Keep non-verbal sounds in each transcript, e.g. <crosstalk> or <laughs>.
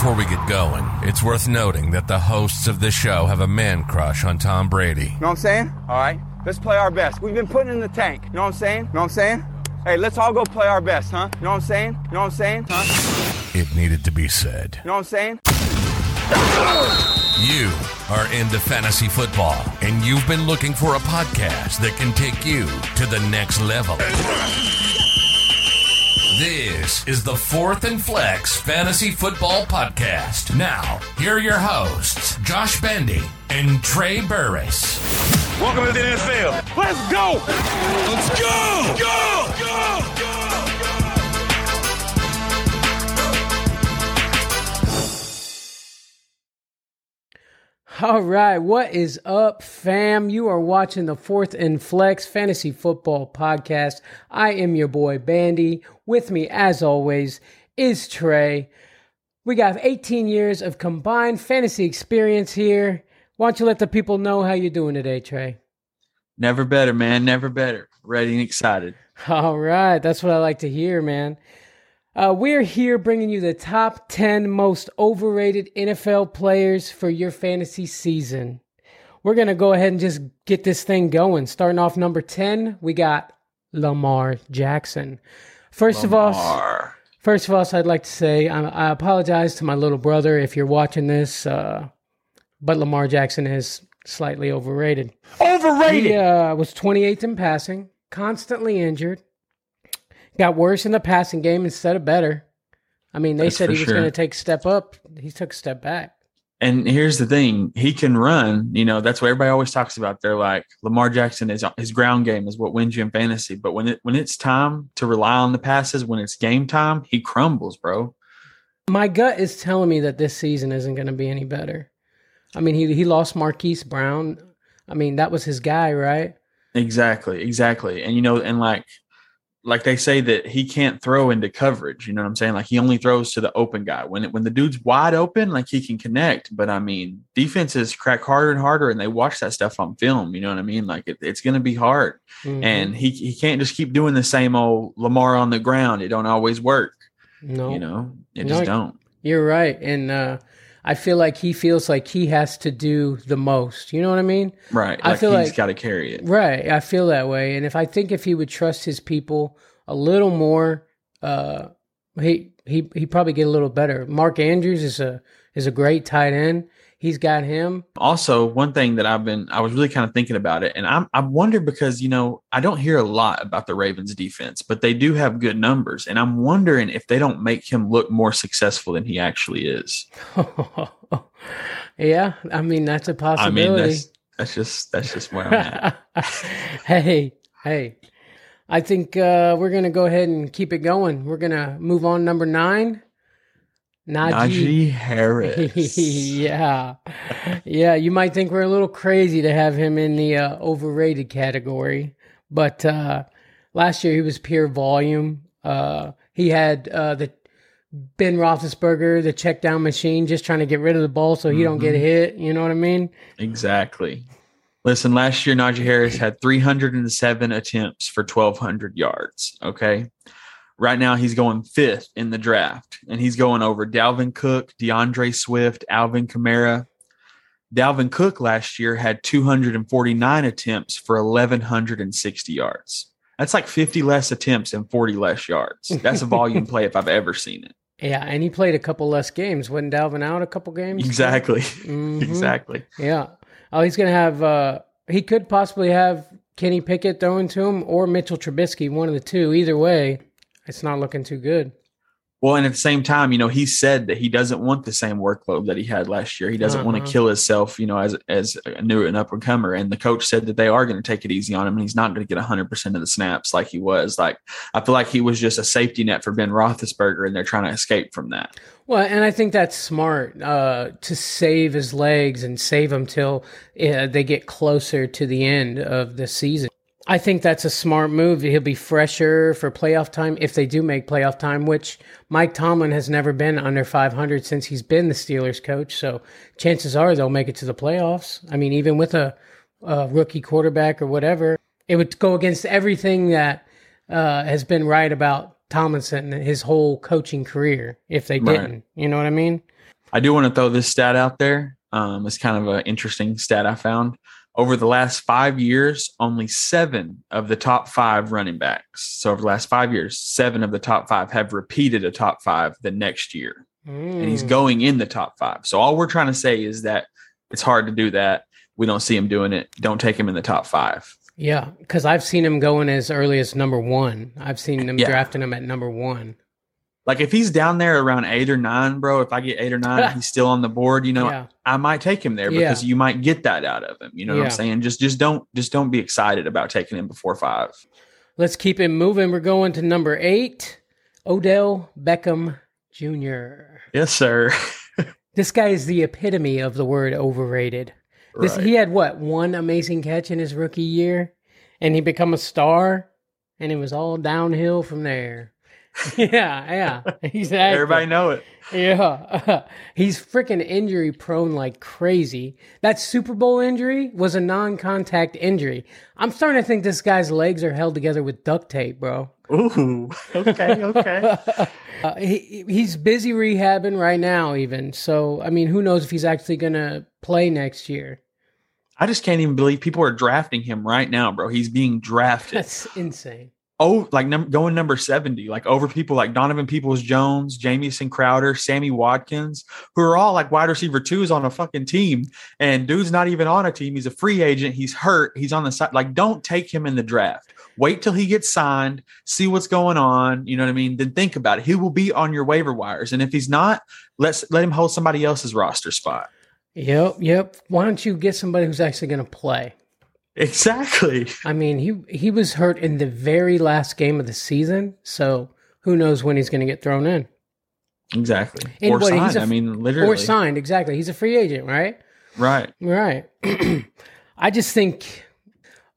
Before we get going, it's worth noting that the hosts of this show have a man crush on Tom Brady. You know what I'm saying? All right, let's play our best. We've been putting in the tank. You know what I'm saying? You know what I'm saying? Hey, let's all go play our best, huh? You know what I'm saying? You know what I'm saying? Huh? It needed to be said. You know what I'm saying? You are into fantasy football, and you've been looking for a podcast that can take you to the next level. This is the Fourth and Flex Fantasy Football Podcast. Now, here are your hosts, Josh Bendy and Trey Burris. Welcome to the NFL. Let's go. Let's go. Go. Go. Go. All right, what is up, fam? You are watching the Fourth and Flex Fantasy Football Podcast. I am your boy Bandy. With me, as always, is Trey. We got 18 years of combined fantasy experience here. Why don't you let the people know how you're doing today, Trey? Never better, man. Never better. Ready and excited. <laughs> All right, that's what I like to hear, man. Uh, we're here bringing you the top 10 most overrated NFL players for your fantasy season. We're going to go ahead and just get this thing going. Starting off number 10, we got Lamar Jackson. First of all, first of all, so I'd like to say I, I apologize to my little brother if you're watching this, uh, but Lamar Jackson is slightly overrated. Overrated. He uh, was 28th in passing, constantly injured. Got worse in the passing game instead of better. I mean, they That's said he was sure. going to take a step up. He took a step back. And here's the thing: he can run. You know, that's what everybody always talks about. They're like Lamar Jackson is his ground game is what wins you in fantasy. But when it when it's time to rely on the passes, when it's game time, he crumbles, bro. My gut is telling me that this season isn't going to be any better. I mean, he he lost Marquise Brown. I mean, that was his guy, right? Exactly, exactly. And you know, and like like they say that he can't throw into coverage. You know what I'm saying? Like he only throws to the open guy. When it, when the dude's wide open, like he can connect. But I mean, defenses crack harder and harder, and they watch that stuff on film. You know what I mean? Like it, it's going to be hard, Mhm. and he he can't just keep doing the same old Lamar on the ground. It don't always work. no, You know, it No, just don't. You're right, and uh, I feel like he feels like he has to do the most. You know what I mean? Right? I feel Like feel he's like- got to carry it. Right. I feel that way, and if I think if he would trust his people a little more, uh, he he he probably get a little better. Mark Andrews is a is a great tight end. He's got him. also one thing that i've been i was really kind of thinking about it and i'm i wonder because you know i don't hear a lot about the ravens defense but they do have good numbers and i'm wondering if they don't make him look more successful than he actually is <laughs> yeah, I mean that's a possibility. I mean that's that's just that's just where i'm at <laughs> hey, hey. I think uh, we're gonna go ahead and keep it going. We're gonna move on. Number nine, Najee. najee harris <laughs> yeah, yeah. You might think we're a little crazy to have him in the uh, overrated category, but uh, last year he was pure volume. Uh, he had uh, the Ben Roethlisberger, the check down machine, just trying to get rid of the ball so he don't get Mhm. hit. You know what I mean? exactly listen last year najee harris had 307 attempts for 1200 yards okay Right now, he's going fifth in the draft, and he's going over Dalvin Cook, D'Andre Swift, Alvin Kamara. Dalvin Cook last year had 249 attempts for 1,160 yards. That's like 50 less attempts and 40 less yards. That's a volume <laughs> play if I've ever seen it. Yeah, and he played a couple less games. Wasn't Dalvin out a couple games? Exactly. Mhm. <laughs> Exactly. Yeah. Oh, he's gonna have. uh He could possibly have Kenny Pickett throwing to him or Mitchell Trubisky, one of the two. Either way, it's not looking too good. Well, and at the same time, you know, he said that he doesn't want the same workload that he had last year. He doesn't want Uh-huh. to kill himself, you know, as as a new and up and comer. And the coach said that they are going to take it easy on him, and he's not going to get 100 percent of the snaps like he was. Like I feel like he was just a safety net for Ben Roethlisberger, and they're trying to escape from that. Well, and I think that's smart uh, to save his legs and save him till uh, they get closer to the end of the season. I think that's a smart move. He'll be fresher for playoff time if they do make playoff time, which Mike Tomlin has never been under 500 since he's been the Steelers coach. So chances are they'll make it to the playoffs. I mean, even with a, a rookie quarterback or whatever, it would go against everything that uh, has been right about Tomlinson his whole coaching career if they Right. didn't. You know what I mean? I do want to throw this stat out there. Um, it's kind of an interesting stat I found. Over the last five years, only seven of the top five running backs. So over the last five years, seven of the top five have repeated a top five the next year. And he's Mm. going in the top five. So all we're trying to say is that it's hard to do that. We don't see him doing it. Don't take him in the top five. Yeah, because I've seen him going as early as number one. I've seen them Yeah. drafting him at number one. Like if he's down there around eight or nine, bro, if I get eight or nine, <laughs> he's still on the board, you know, yeah, I might take him there Yeah. because you might get that out of him. You know what I'm saying? Just just don't just don't be excited about taking him before five. let's keep it moving. We're going to number eight, Odell Beckham Jr. Yes, sir. <laughs> This guy is the epitome of the word overrated. This Right. he had what one amazing catch in his rookie year, and he become a star, and it was all downhill from there. <laughs> yeah, yeah, <laughs> exactly. Everybody know it. Yeah, <laughs> he's freaking injury prone like crazy. That Super Bowl injury was a non-contact injury. I'm starting to think this guy's legs are held together with duct tape, bro. Ooh. Okay, okay. Uh, he he's busy rehabbing right now, even. So I mean, who knows if he's actually gonna play next year? I just can't even believe people are drafting him right now, bro. He's being drafted. That's insane. Oh, like num- going number 70, like over people like Donovan Peoples Jones, Jamison Crowder, Sammy Watkins, who are all like wide receiver twos on a fucking team. And dude's not even on a team. He's a free agent. He's hurt. He's on the side. Like, don't take him in the draft. Wait till he gets signed, see what's going on. You know what I mean? Then think about it. He will be on your waiver wires. And if he's not, let's let him hold somebody else's roster spot. Yep, yep. Why don't you get somebody who's actually gonna play? Exactly. I mean, he he was hurt in the very last game of the season, so who knows when he's gonna get thrown in Exactly. And or what, signed. a- I mean, literally. or signed. Exactly, he's a free agent, right? Right. Right. <clears throat> I just think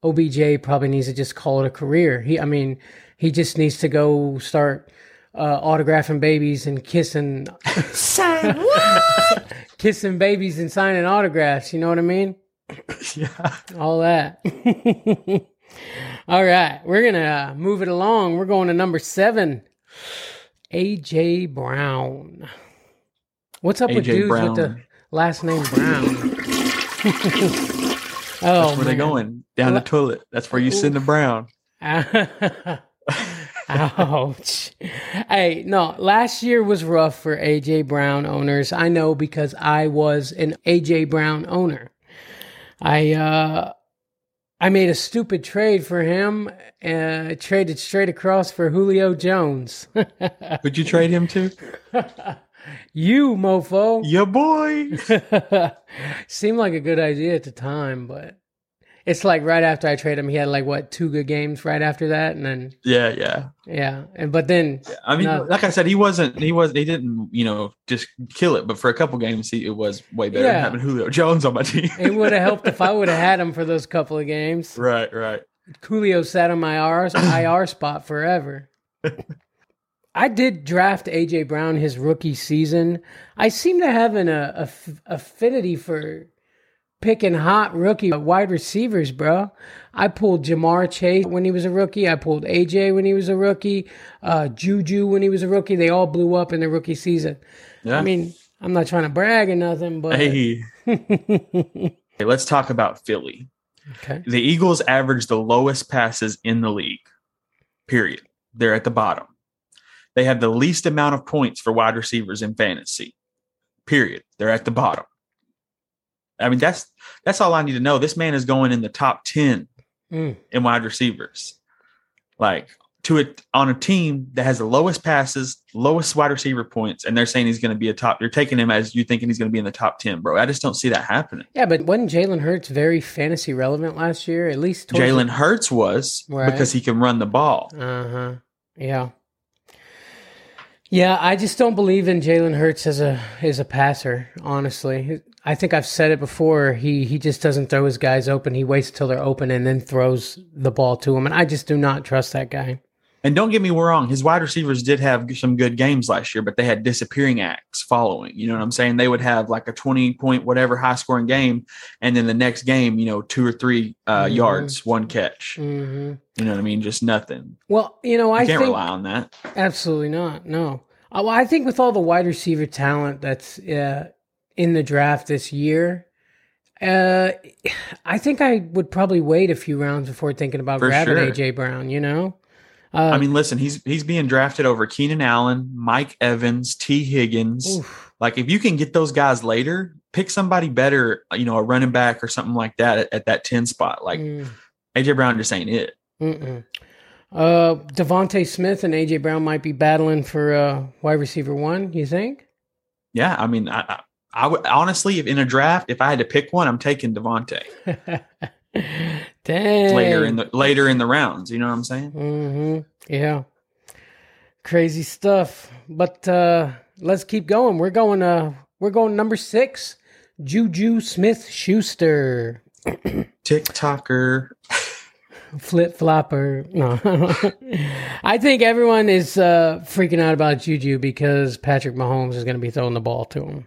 OBJ probably needs to just call it a career. He, I mean, he just needs to go start uh, autographing babies and kissing, <laughs> <laughs> kissing babies and signing autographs. You know what I mean? <laughs> Yeah. All that. All right, we're gonna uh, move it along. We're going to number seven, AJ Brown. What's up with A.J. dudes with the last name Brown? <laughs> oh, That's where they man. going down the toilet. That's where you send the brown. <laughs> Ouch. Hey, no, last year was rough for AJ Brown owners. I know because I was an AJ Brown owner. I uh I made a stupid trade for him, uh traded straight across for Julio Jones. <laughs> Would you trade him to? you mofo. Your boy. <laughs> Seemed like a good idea at the time, but it's like right after I traded him, he had like what two good games right after that, and then Yeah, yeah. yeah, and but then I mean, No. like I said, he wasn't. He was. He didn't. You know, just kill it. But for a couple games, he it was way better than having Julio Jones on my team. it would have helped if I would have had him for those couple of games. <laughs> right, right. Julio sat on my IR, IR <coughs> spot forever. <laughs> I did draft AJ Brown his rookie season. I seem to have an uh, aff- affinity for picking hot rookie wide receivers, bro. I pulled Ja'Marr Chase when he was a rookie. I pulled AJ when he was a rookie. Uh, Juju when he was a rookie. They all blew up in their rookie season. Yeah. I mean, I'm not trying to brag or nothing, but hey. <laughs> hey, let's talk about Philly. okay. The Eagles average the lowest passes in the league. Period. They're at the bottom. They have the least amount of points for wide receivers in fantasy. Period. They're at the bottom. I mean, that's that's all I need to know. This man is going in the top 10 Mm. in wide receivers. Like to it on a team that has the lowest passes, lowest wide receiver points, and they're saying he's going to be a top. You're taking him as you thinking he's going to be in the top 10, bro. I just don't see that happening. Yeah, but wasn't Jalen Hurts very fantasy relevant last year? At least Jalen Hurts was Right. because he can run the ball. Uh huh. Yeah. Yeah, I just don't believe in Jalen Hurts as a as a passer. Honestly, I think I've said it before. He he just doesn't throw his guys open. He waits till they're open and then throws the ball to them. And I just do not trust that guy. And don't get me wrong, his wide receivers did have some good games last year, but they had disappearing acts following. You know what I'm saying? They would have like a 20 point, whatever high scoring game. And then the next game, you know, two or three uh, Mhm. yards, one catch. hmm You know what I mean? Just nothing. Well, you know, You I can't think rely on that. absolutely not. No, well, I think with all the wide receiver talent that's uh, in the draft this year, uh, I think I would probably wait a few rounds before thinking about For grabbing sure. AJ Brown. You know, uh, I mean, listen, he's he's being drafted over Keenan Allen, Mike Evans, Tee Higgins. oof. Like, if you can get those guys later, pick somebody better, you know, a running back or something like that at, at that 10 spot. Like, Mm, AJ Brown just ain't it. mm-mm. Uh, DeVonta Smith and AJ Brown might be battling for uh, wide receiver one. You think? Yeah. I mean, I, I, I would honestly, if in a draft, if I had to pick one, I'm taking DeVonta. <laughs> Dang. later in the later in the rounds. You know what I'm saying? hmm Yeah. Crazy stuff. But uh let's keep going. We're going uh we're going number six. Juju Smith Schuster. <clears throat> TikToker. Flip flopper. No. <laughs> I think everyone is uh freaking out about Juju because Patrick Mahomes is gonna be throwing the ball to him.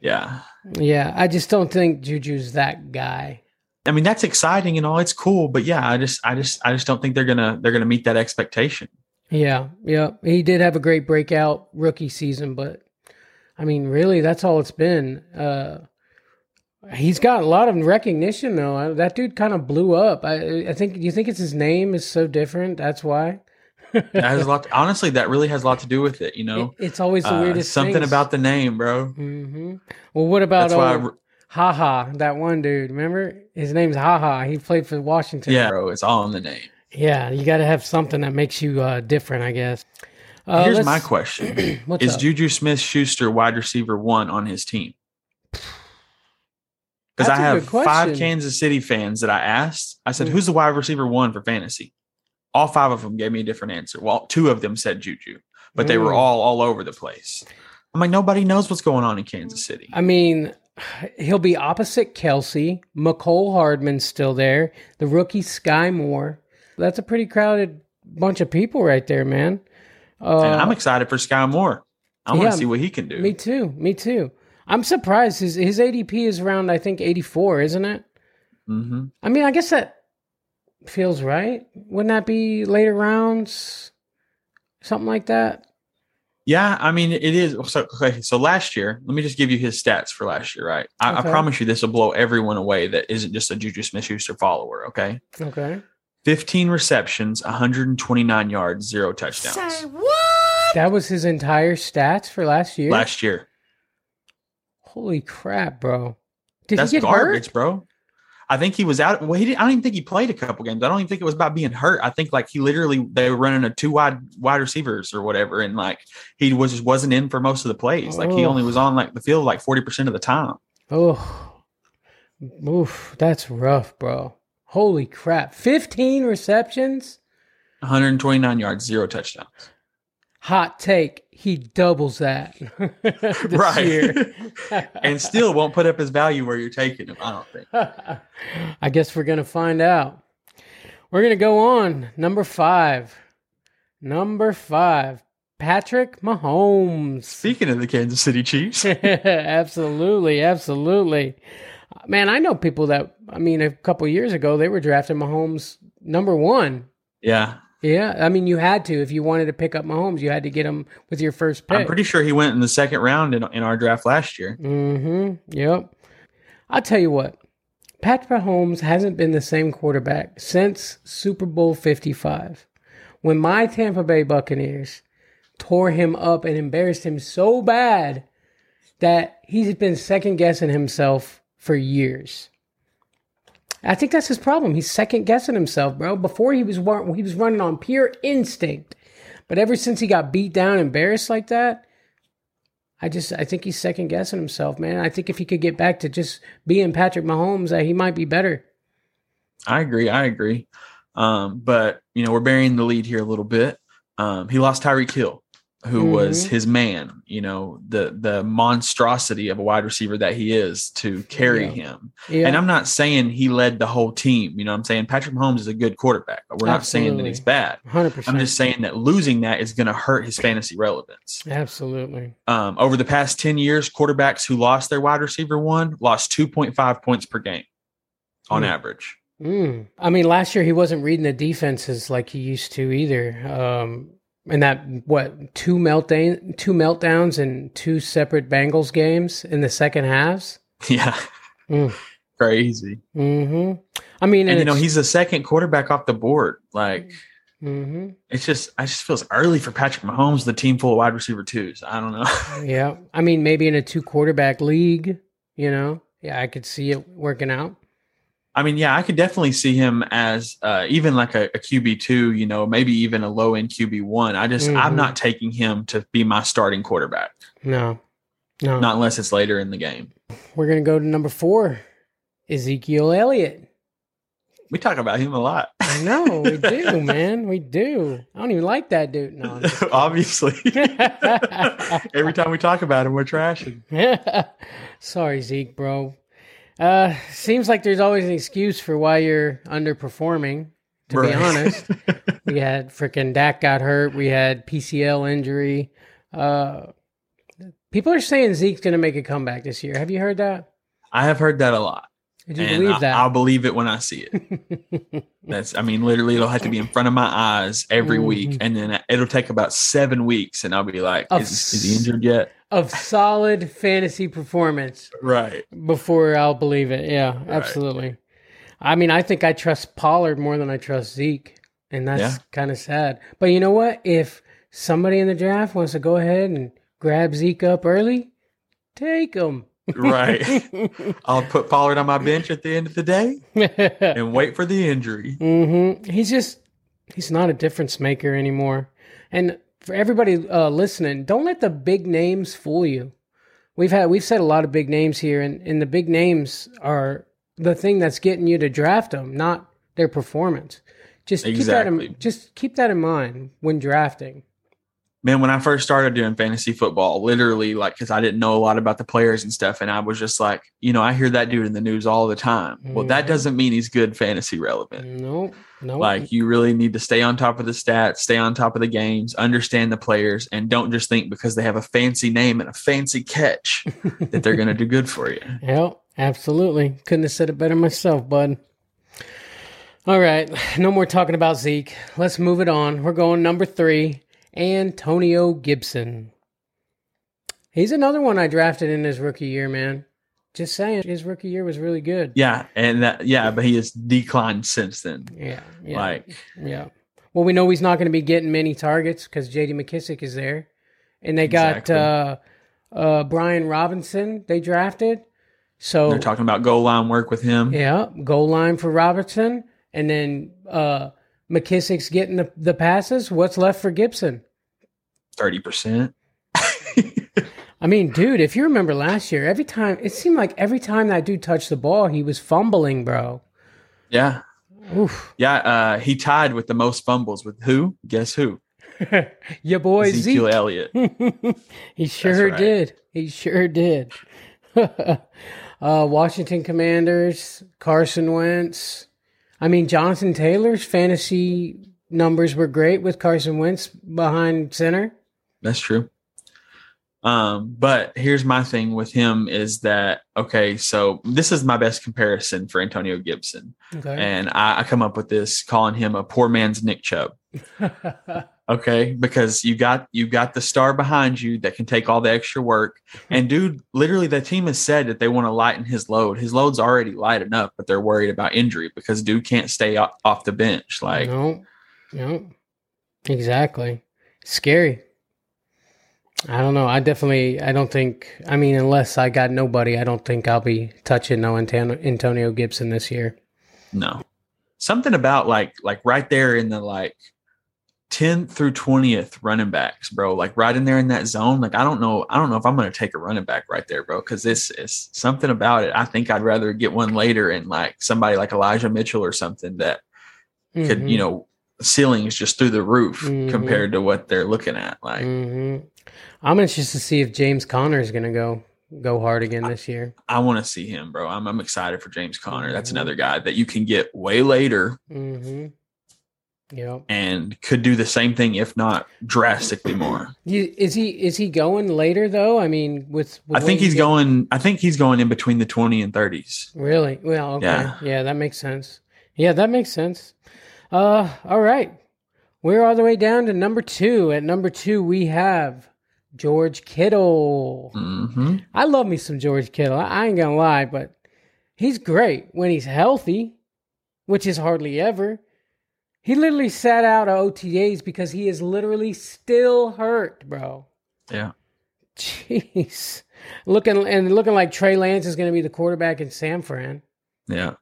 Yeah. Yeah, I just don't think Juju's that guy. I mean, that's exciting and all. It's cool, but yeah, I just, I just, I just don't think they're gonna, they're gonna meet that expectation. Yeah, yeah. He did have a great breakout rookie season, but I mean, really, that's all it's been. Uh, he's got a lot of recognition, though. That dude kind of blew up. I, I think. Do you think it's his name is so different? That's why. That has a lot. honestly, that really has a lot to do with it. You know, It- it's always the Uh, weirdest. something about the name, bro. hmm Well, what about That's uh, Haha? That one dude. Remember his name's Haha. He played for Washington. yeah, bro. It's all in the name. yeah. You got to have something that makes you uh, different, I guess. Uh, Here's my question: <clears throat> What's Is up? Juju Smith Schuster wide receiver one on his team? Because I have five Kansas City fans that I asked. I said, Mm. "Who's the wide receiver one for fantasy?" All five of them gave me a different answer. Well, two of them said Juju, but they were Mm. all all over the place. I'm like, nobody knows what's going on in Kansas City. I mean, he'll be opposite Kelce. Mecole Hardman's still there. The rookie Skyy Moore. That's a pretty crowded bunch of people right there, man. Uh, and I'm excited for Skyy Moore. I want to yeah, see what he can do. me too. Me too. I'm surprised his his ADP is around I think 84, isn't it? hmm I mean, I guess that feels right. Wouldn't that be later rounds? Something like that. Yeah, I mean it is. So, okay, so last year, let me just give you his stats for last year, right? I, I promise you, this will blow everyone away that isn't just a Juju Smith-Schuster follower. Okay, Okay. 15 receptions, 129 yards, zero touchdowns What That was his entire stats for last year. last year. Holy crap, bro! Did That's he get garbage, hurt? bro. I think he was out. Well, he didn't, I don't even think he played a couple games. I don't even think it was about being hurt. I think like he literally they were running a two wide wide receivers or whatever, and like he was just wasn't in for most of the plays. Like he only was on like the field like forty percent of the time. Oh, oof, that's rough, bro. Holy crap! Fifteen receptions. 129 yards, zero touchdowns. Hot take: he doubles that <laughs> right. <laughs> and still won't put up his value where you're taking him. I don't think. <laughs> I guess we're gonna find out. We're gonna go on number five. Number five, Patrick Mahomes. Speaking of the Kansas City Chiefs, absolutely, absolutely. Man, I know people that I mean a couple years ago they were drafting Mahomes number one. yeah, Yeah, I mean you had to if you wanted to pick up Mahomes, you had to get him with your first pick. I'm pretty sure he went in the second round in, in our draft last year. Mm-hmm. Yep. I'll tell you what. Patrick Mahomes hasn't been the same quarterback since Super Bowl 55. When my Tampa Bay Buccaneers tore him up and embarrassed him so bad that he's been second guessing himself for years. I think that's his problem. He's second guessing himself, bro. Before he was he was running on pure instinct, but ever since he got beat down, embarrassed like that, I just I think he's second guessing himself, man. I think if he could get back to just being Patrick Mahomes, that he might be better. I agree. I agree. Um, but you know, we're burying the lead here a little bit. Um, he lost Tyreek Hill. Who was Mhm. his man, you know, the the monstrosity of a wide receiver that he is to carry Yeah. him. Yeah. And I'm not saying he led the whole team. You know what I'm saying? Patrick Mahomes is a good quarterback. but We're not saying that he's bad. 100%. I'm just saying that losing that is going to hurt his fantasy relevance. Absolutely. Um, over the past 10 years, quarterbacks who lost their wide receiver one lost 2.5 points per game on Hmm. average. Mm. I mean, last year he wasn't reading the defenses like he used to either. Um, and that what two meltdown, two meltdowns in two separate Bengals games in the second halves. Yeah. <laughs> Mm. Crazy. hmm I mean, And, you know, he's the second quarterback off the board. Like, Mhm. it's just, I just feels early for Patrick Mahomes, the team full of wide receiver twos. I don't know. <laughs> Yeah. I mean, maybe in a two quarterback league, you know, yeah, I could see it working out. I mean, yeah, I could definitely see him as uh, even like a, a QB two, you know, maybe even a low end QB one. I just, Mhm. I'm not taking him to be my starting quarterback, No, no. not unless it's later in the game. We're going to go to number four Ezekiel Elliott. We talk about him a lot. I know, we do, <laughs> man. We do. I don't even like that dude. No. <laughs> Obviously. <laughs> Every time we talk about him, we're trashing. Sorry, Zeke, bro. Uh, seems like there's always an excuse for why you're underperforming. To Right. be honest, <laughs> we had freaking Dak got hurt. We had PCL injury. Uh, people are saying Zeke's going to make a comeback this year. Have you heard that? I have heard that a lot. You and believe I, that? I'll believe it when I see it. <laughs> That's, I mean, literally, it'll have to be in front of my eyes every week, Mhm. and then it'll take about seven weeks, and I'll be like, Of is, is he injured yet? of solid fantasy performance Right. before I'll believe it. Yeah, absolutely. I mean, I think I trust Pollard more than I trust Zeke, and that's Yeah. kind of sad. But you know what? If somebody in the draft wants to go ahead and grab Zeke up early, take him. Right. <laughs> I'll put Pollard on my bench at the end of the day <laughs> and wait for the injury. hmm He's just he's not a difference maker anymore. And for everybody uh, listening, don't let the big names fool you. We've had we've said a lot of big names here, and, and the big names are the thing that's getting you to draft them, not their performance. Just keep that in, just keep that in mind when drafting. Man, when I first started doing fantasy football, literally, like, because I didn't know a lot about the players and stuff, and I was just like, you know, I hear that dude in the news all the time. Well, that Mhm. doesn't mean he's good fantasy relevant. No, no, Like you really need to stay on top of the stats, stay on top of the games, understand the players, and don't just think because they have a fancy name and a fancy catch <laughs> that they're going to do good for you. Yeah, absolutely. Couldn't have said it better myself, bud. All right, no more talking about Zeke. Let's move it on. We're going number three, Antonio Gibson. He's another one I drafted in his rookie year, man. Just saying, his rookie year was really good. Yeah, and that yeah, but he has declined since then. Yeah, yeah, Like yeah. Well, we know he's not going to be getting many targets because J.D. McKissic is there, and they got Exactly. uh, uh, Brian Robinson. They drafted, so they're talking about goal line work with him. Yeah, goal line for Robertson, and then uh, McKissic's getting the, the passes. What's left for Gibson? Thirty percent. I mean, dude, if you remember last year, every time it seemed like every time that dude touched the ball, he was fumbling, bro. Yeah, Oof. yeah. Uh, he tied with the most fumbles with who? Guess who? <laughs> Your boy Ezekiel Zeke. Elliott. <laughs> he sure right. did. He sure did. <laughs> uh, Washington Commanders, Carson Wentz. I mean, Jonathan Taylor's fantasy numbers were great with Carson Wentz behind center. That's true. Um, but here's my thing with him is that okay, so this is my best comparison for Antonio Gibson. Okay. And I, I come up with this calling him a poor man's Nick Chubb. <laughs> Okay, because you got you got the star behind you that can take all the extra work. Hmm. And dude, literally the team has said that they want to lighten his load. His load's already light enough, but they're worried about injury because dude can't stay off the bench. Like no, no, exactly. Scary. I don't know. I definitely. I don't think. I mean, unless I got nobody, I don't think I'll be touching no Anton- Antonio Gibson this year. No. Something about like like right there in the like 10th through 20th running backs, bro. Like right in there in that zone. Like I don't know, I don't know if I'm gonna take a running back right there, bro. Cause this is something about it. I think I'd rather get one later and like somebody like Elijah Mitchell or something that could, Mhm. you know, ceilings just through the roof Mhm. compared to what they're looking at. Like, hmm I'm anxious to see if James Conner is going to go go hard again this year. I want to see him, bro. I'm, I'm excited for James Conner. That's Mhm. another guy that you can get way later Yep. and could do the same thing, if not drastically more. Is he is he going later though? I mean, with, with I think he's going. I think he's going in between the 20 and 30s. Really? Well, okay. Yeah. Yeah. that makes sense. Yeah, that makes sense. Uh, all right. We're all the way down to number two. At number two, we have George Kittle. hmm I love me some George Kittle. I, I ain't gonna lie, but he's great when he's healthy, which is hardly ever. He literally sat out of OTAs because he is literally still hurt, bro. Yeah. Jeez, looking and looking like Trey Lance is going to be the quarterback in San Fran. Yeah.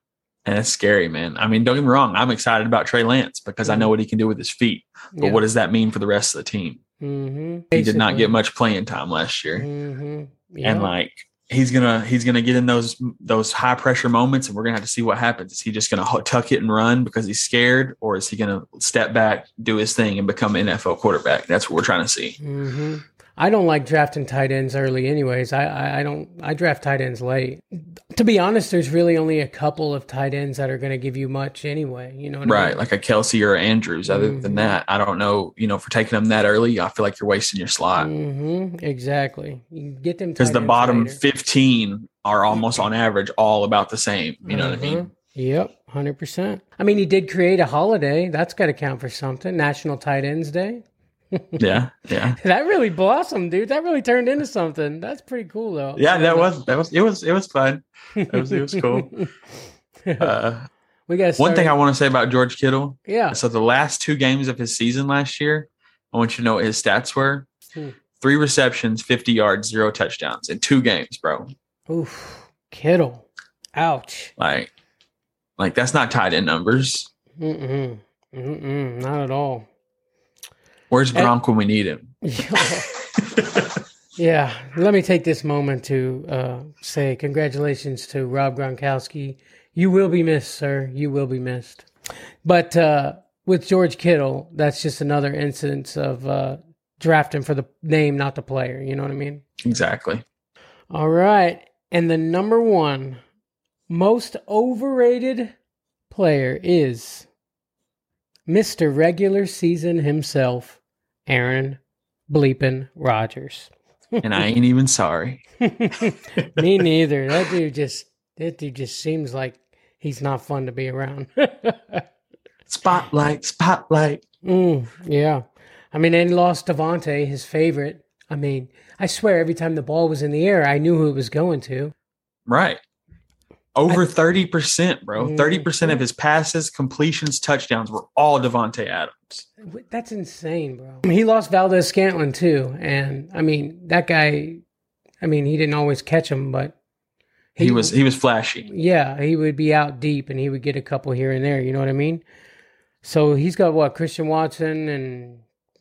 And it's scary, man. I mean, don't get me wrong. I'm excited about Trey Lance because I know what he can do with his feet. But what does that mean for the rest of the team? Mm-hmm. He did not get much playing time last year. Mm-hmm. And like he's gonna he's gonna get in those those high pressure moments and we're gonna have to see what happens. Is he just gonna tuck it and run because he's scared, or is he gonna step back, do his thing, and become an NFL quarterback? That's what we're trying to see. hmm I don't like drafting tight ends early, anyways. I, I I don't I draft tight ends late. To be honest, there's really only a couple of tight ends that are going to give you much anyway. You know what I mean? Right, like a Kelce or Andrews. Other Mhm. than that, I don't know. You know, for taking them that early, I feel like you're wasting your slot hmm Exactly. You can get them because the bottom later. 15 are almost on average all about the same. You know what I mean? Mhm. Yep, hundred percent. I mean, he did create a holiday. That's got to count for something. National Tight Ends Day. Yeah, yeah, <laughs> That really blossomed, dude. That really turned into something. That's pretty cool, though. yeah. That was that was it was it was fun. It was it was cool. <laughs> Uh, we got one thing I want to say about George Kittle. yeah. So the last two games of his season last year, I want you to know what his stats were: Hmm. three receptions, 50 yards, zero touchdowns in two games, bro. Oof, Kittle. Ouch. Like, like that's not tight end numbers. Mm-mm. Mm-mm. Not at all. Where's Gronk when we need him? <laughs> yeah. Let me take this moment to uh, say congratulations to Rob Gronkowski. You will be missed, sir. You will be missed. But uh, with George Kittle, that's just another instance of uh, drafting for the name, not the player. You know what I mean? exactly. All right. And the number one most overrated player is Mr. Regular Season himself, Aaron Bleepin Rodgers. And I ain't even sorry. <laughs> Me neither. That dude just that dude just seems like he's not fun to be around. <laughs> Spotlight, spotlight. Mm, yeah. I mean, and he lost Davante, his favorite. I mean, I swear every time the ball was in the air, I knew who it was going to. Right. Over 30%, bro. Mm. 30% of his passes, completions, touchdowns were all Davante Adams. That's insane, bro. He lost Valdes Scantling too, and I mean that guy. I mean, he didn't always catch him, but He was he was flashy. Yeah, he would be out deep, and he would get a couple here and there. You know what I mean? So he's got what Christian Watson and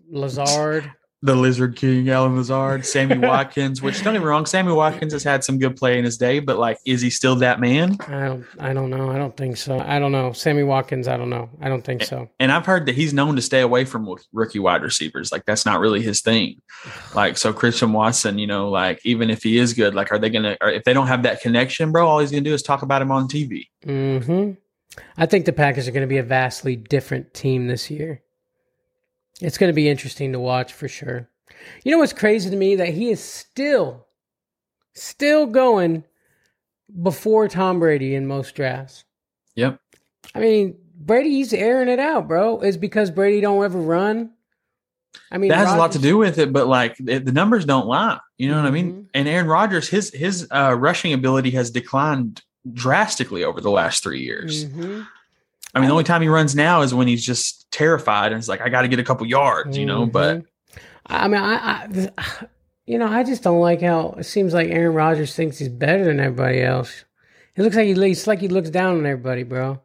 Lazard. <laughs> The Lizard King, Allen Lazard, Sammy <laughs> Watkins, which don't get me wrong, Sammy Watkins has had some good play in his day, but like, is he still that man? I don't. I don't know. I don't think so. I don't know. Sammy Watkins. I don't know. I don't think so. And I've heard that he's known to stay away from rookie wide receivers. Like that's not really his thing. <sighs> Like so, Christian Watson, you know, like even if he is good, like are they gonna? Or if they don't have that connection, bro, all he's gonna do is talk about him on TV. Hmm. I think the Packers are going to be a vastly different team this year. It's going to be interesting to watch for sure. You know what's crazy to me that he is still, still going before Tom Brady in most drafts. Yep. I mean, Brady's airing it out, bro. Is because Brady don't ever run. I mean, that has a lot to do with it, but like the, numbers don't lie. You know what I mean? Mhm. And Aaron Rodgers, his his uh, rushing ability has declined drastically over the last three years. Mhm. I mean, the only time he runs now is when he's just terrified and it's like, I got to get a couple yards, you know. But Mhm. I mean, I, I, <sighs> you know, I just don't like how it seems like Aaron Rodgers thinks he's better than everybody else. It looks like he, it's like he looks down on everybody, bro.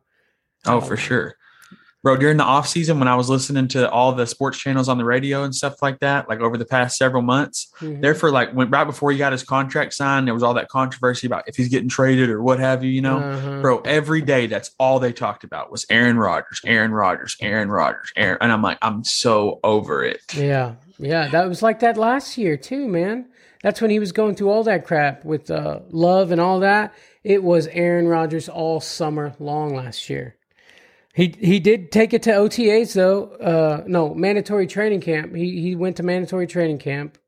oh, for sure. Bro during the off season when i was listening to all the sports channels on the radio and stuff like that like over the past several months Mhm. there for like when right before he got his contract signed there was all that controversy about if he's getting traded or what have you you know Uh-huh. bro every day that's all they talked about was aaron rodgers aaron rodgers aaron rodgers aaron and i'm like i'm so over it Yeah, yeah, that was like that last year too, man. That's when he was going through all that crap with uh, love and all that. It was Aaron Rodgers all summer long last year. He he did take it to OTAs though. Uh, no, mandatory training camp. He he went to mandatory training camp.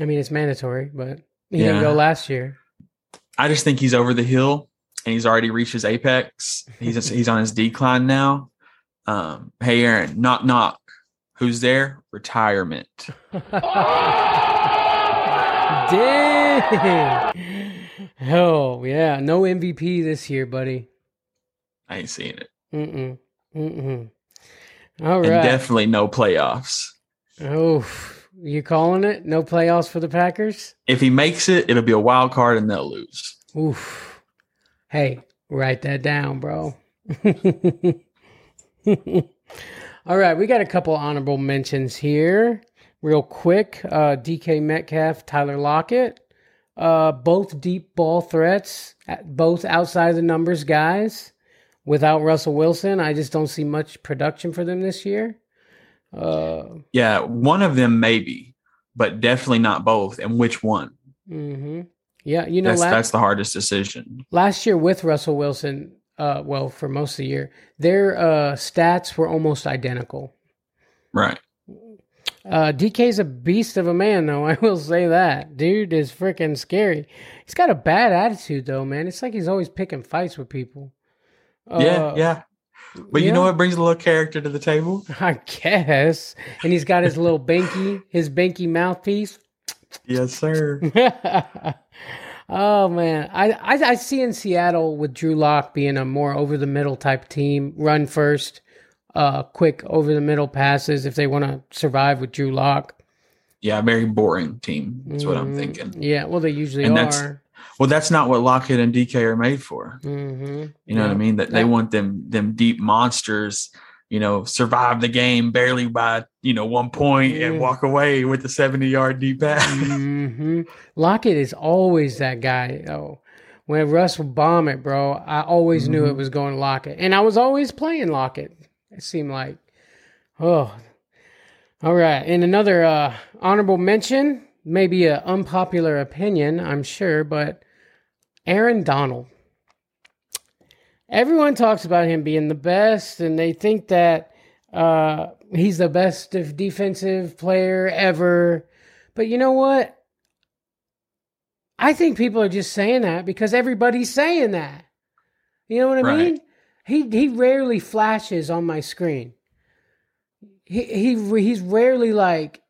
I mean, it's mandatory, but he didn't go last year. i just think he's over the hill and he's already reached his apex he's <laughs> he's on his decline now um hey aaron knock knock who's there retirement <laughs> Dang. Oh yeah, no MVP this year, buddy. I ain't seeing it Mm-mm. Mm-mm. All and right. definitely no playoffs Oh, you calling it? No playoffs for the Packers? if he makes it it'll be a wild card and they'll lose Oof. Hey, write that down, bro. <laughs> All right, we got a couple honorable mentions here, real quick. Uh, DK Metcalf, Tyler Lockett, uh, both deep ball threats, both outside the numbers guys. Without Russell Wilson, I just don't see much production for them this year. Uh, yeah one of them maybe but definitely not both and which one hmm Yeah, you know, that's la- that's the hardest decision last year with Russell Wilson, uh, well, for most of the year, their uh, stats were almost identical. right Uh, DK's a beast of a man, though. <laughs> I will say that dude is freaking scary. He's got a bad attitude, though, man. It's like he's always picking fights with people. Yeah Uh, yeah but you know what brings a little character to the table <laughs> I guess. And he's got his little banky, his banky mouthpiece. yes sir <laughs> oh man, I, I I see in Seattle with Drew Lock being a more over the middle type team, run first, uh, quick over the middle passes if they want to survive with Drew Lock. yeah very boring team that's what i'm Mhm. thinking Yeah, well they usually And are. Well that's not what lockett and dk are made for hmm you know what i mean that they Yeah. want them them deep monsters you know survive the game barely by you know one point Yeah. and walk away with the 70 yard deep pass hmm Lockett is always that guy. Oh, when Russ would bomb it, bro, I always knew it was going to Lockett, and I was always playing Lockett. It seemed like, oh, all right. And another uh, honorable mention, maybe an unpopular opinion, I'm sure, but Aaron Donald. Everyone talks about him being the best, and they think that uh, he's the best defensive player ever. But you know what? I think people are just saying that because everybody's saying that. You know what I Right. mean? He he rarely flashes on my screen. He he he's rarely like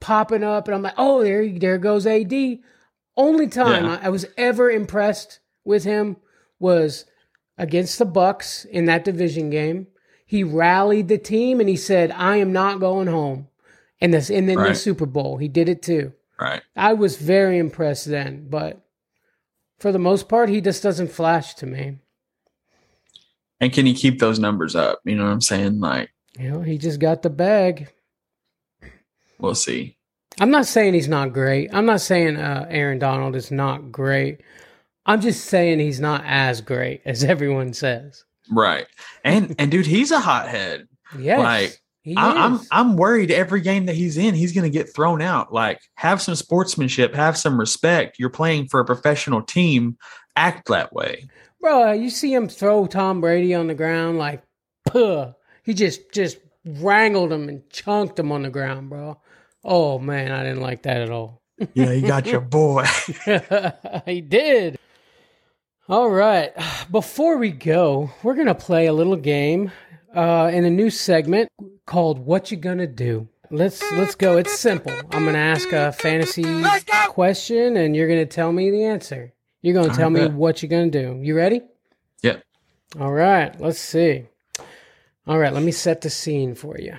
popping up, and I'm like, oh, there there goes AD. Only time Yeah. I, I was ever impressed with him was against the Bucs in that division game. He rallied the team and he said, "I am not going home." And this and then the Super Bowl, he did it too. right I was very impressed then, but for the most part, he just doesn't flash to me. and can he keep those numbers up you know what i'm saying like You know, he just got the bag. we'll see I'm not saying he's not great. I'm not saying uh, Aaron Donald is not great. I'm just saying he's not as great as <laughs> everyone says. right and and dude he's a hothead Yes, Like, I, I'm. I'm worried every game that he's in, he's going to get thrown out. Like, have some sportsmanship, have some respect. You're playing for a professional team. Act that way. Bro, you see him throw Tom Brady on the ground like, puh. He just just wrangled him and chunked him on the ground, bro. Oh man, I didn't like that at all. Yeah, you got your boy. <laughs> <laughs> he did. All right. Before we go, we're gonna play a little game uh, in a new segment called "What You Gonna Do." Let's let's go. It's simple. I'm gonna ask a fantasy question, and you're gonna tell me the answer. You're gonna tell me what you're gonna do. You ready? Yep. All right. Let's see. All right. Let me set the scene for you.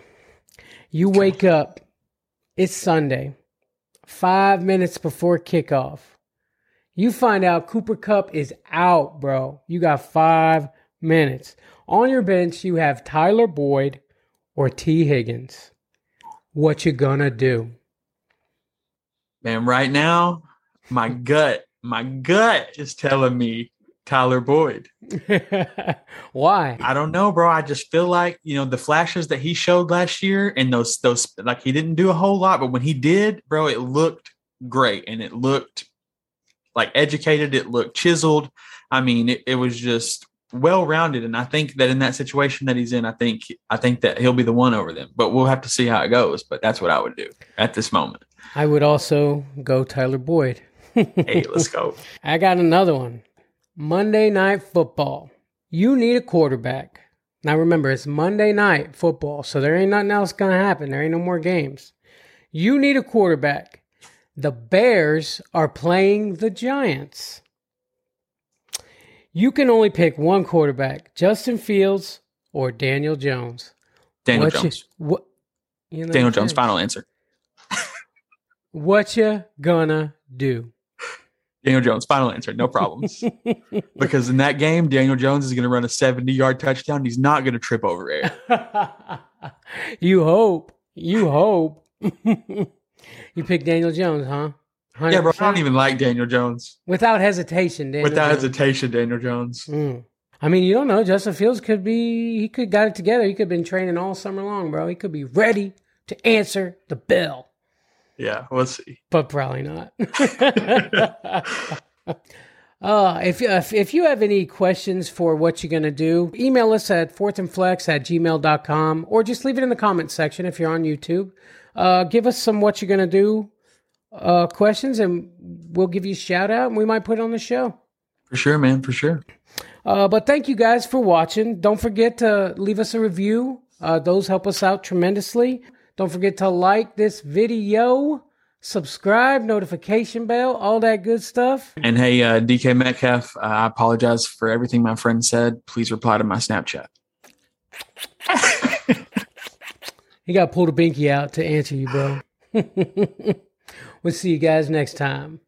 You wake up. It's Sunday. Five minutes before kickoff. You find out Cooper Kupp is out, bro. You got five minutes. On your bench, you have Tyler Boyd or Tee Higgins. What you gonna do? Man, right now, my gut, my gut is telling me Tyler Boyd. <laughs> Why? I don't know, bro. I just feel like you know the flashes that he showed last year, and those those like he didn't do a whole lot, but when he did, bro, it looked great, and it looked like educated. It looked chiseled. I mean, it, it was just well rounded, and I think that in that situation that he's in, I think I think that he'll be the one over them. But we'll have to see how it goes. But that's what I would do at this moment. I would also go Tyler Boyd. Hey, let's go. <laughs> I got another one. Monday night football. You need a quarterback. Now remember, it's Monday night football, so there ain't nothing else gonna happen. There ain't no more games. You need a quarterback. The Bears are playing the Giants. You can only pick one quarterback: Justin Fields or Daniel Jones. Daniel What you- Jones. what? you know, Daniel Jones. Final answer. <laughs> What you gonna do? Daniel Jones. Final answer. No problems. <laughs> because in that game, Daniel Jones is going to run a 70 yard touchdown. He's not going to trip over air. <laughs> you hope. You hope. <laughs> you pick Daniel Jones, huh? Yeah, bro. I don't even like Daniel Jones. Without hesitation, Daniel Without Jones. hesitation, Daniel Jones. Mm. I mean, you don't know. Justin Fields could be, he could got it together. He could have been training all summer long, bro. He could be ready to answer the bell, Yeah, we'll see. but probably not. <laughs> Uh, if, if, if you have any questions for what you're going to do, email us at fourthandflex at gmail.com or just leave it in the comments section if you're on YouTube. Uh, give us some what you're going to do uh, questions and we'll give you a shout out and we might put it on the show. For sure, man. For sure. Uh, but thank you guys for watching. Don't forget to leave us a review. Uh, those help us out tremendously. Don't forget to like this video, subscribe, notification bell, all that good stuff. And hey, uh, DK Metcalf, uh, I apologize for everything my friend said. Please reply to my Snapchat. <laughs> He got pulled a binky out to answer you, bro. <laughs> we'll see you guys next time.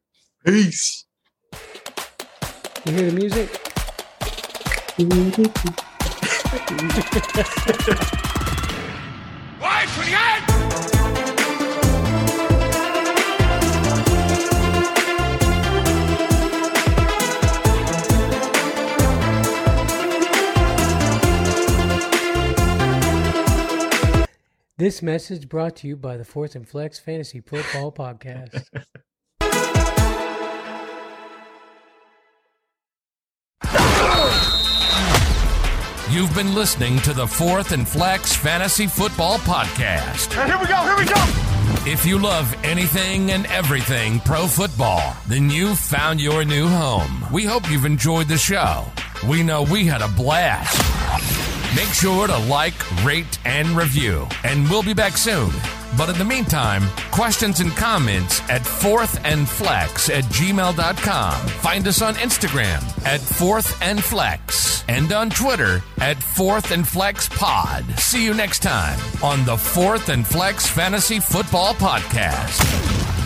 Peace. You hear the music? <laughs> This message brought to you by the Fourth and Flex Fantasy Football <laughs> Podcast. You've been listening to the Fourth and Flex Fantasy Football Podcast. Here we go, here we go! If you love anything and everything pro football, then you've found your new home. We hope you've enjoyed the show. We know we had a blast. Make sure to like, rate, and review, and we'll be back soon. But in the meantime, questions and comments at fourthandflex at gmail.com. Find us on Instagram at fourth and on Twitter at fourth and flex pod. See you next time on the Fourth and Flex Fantasy Football Podcast.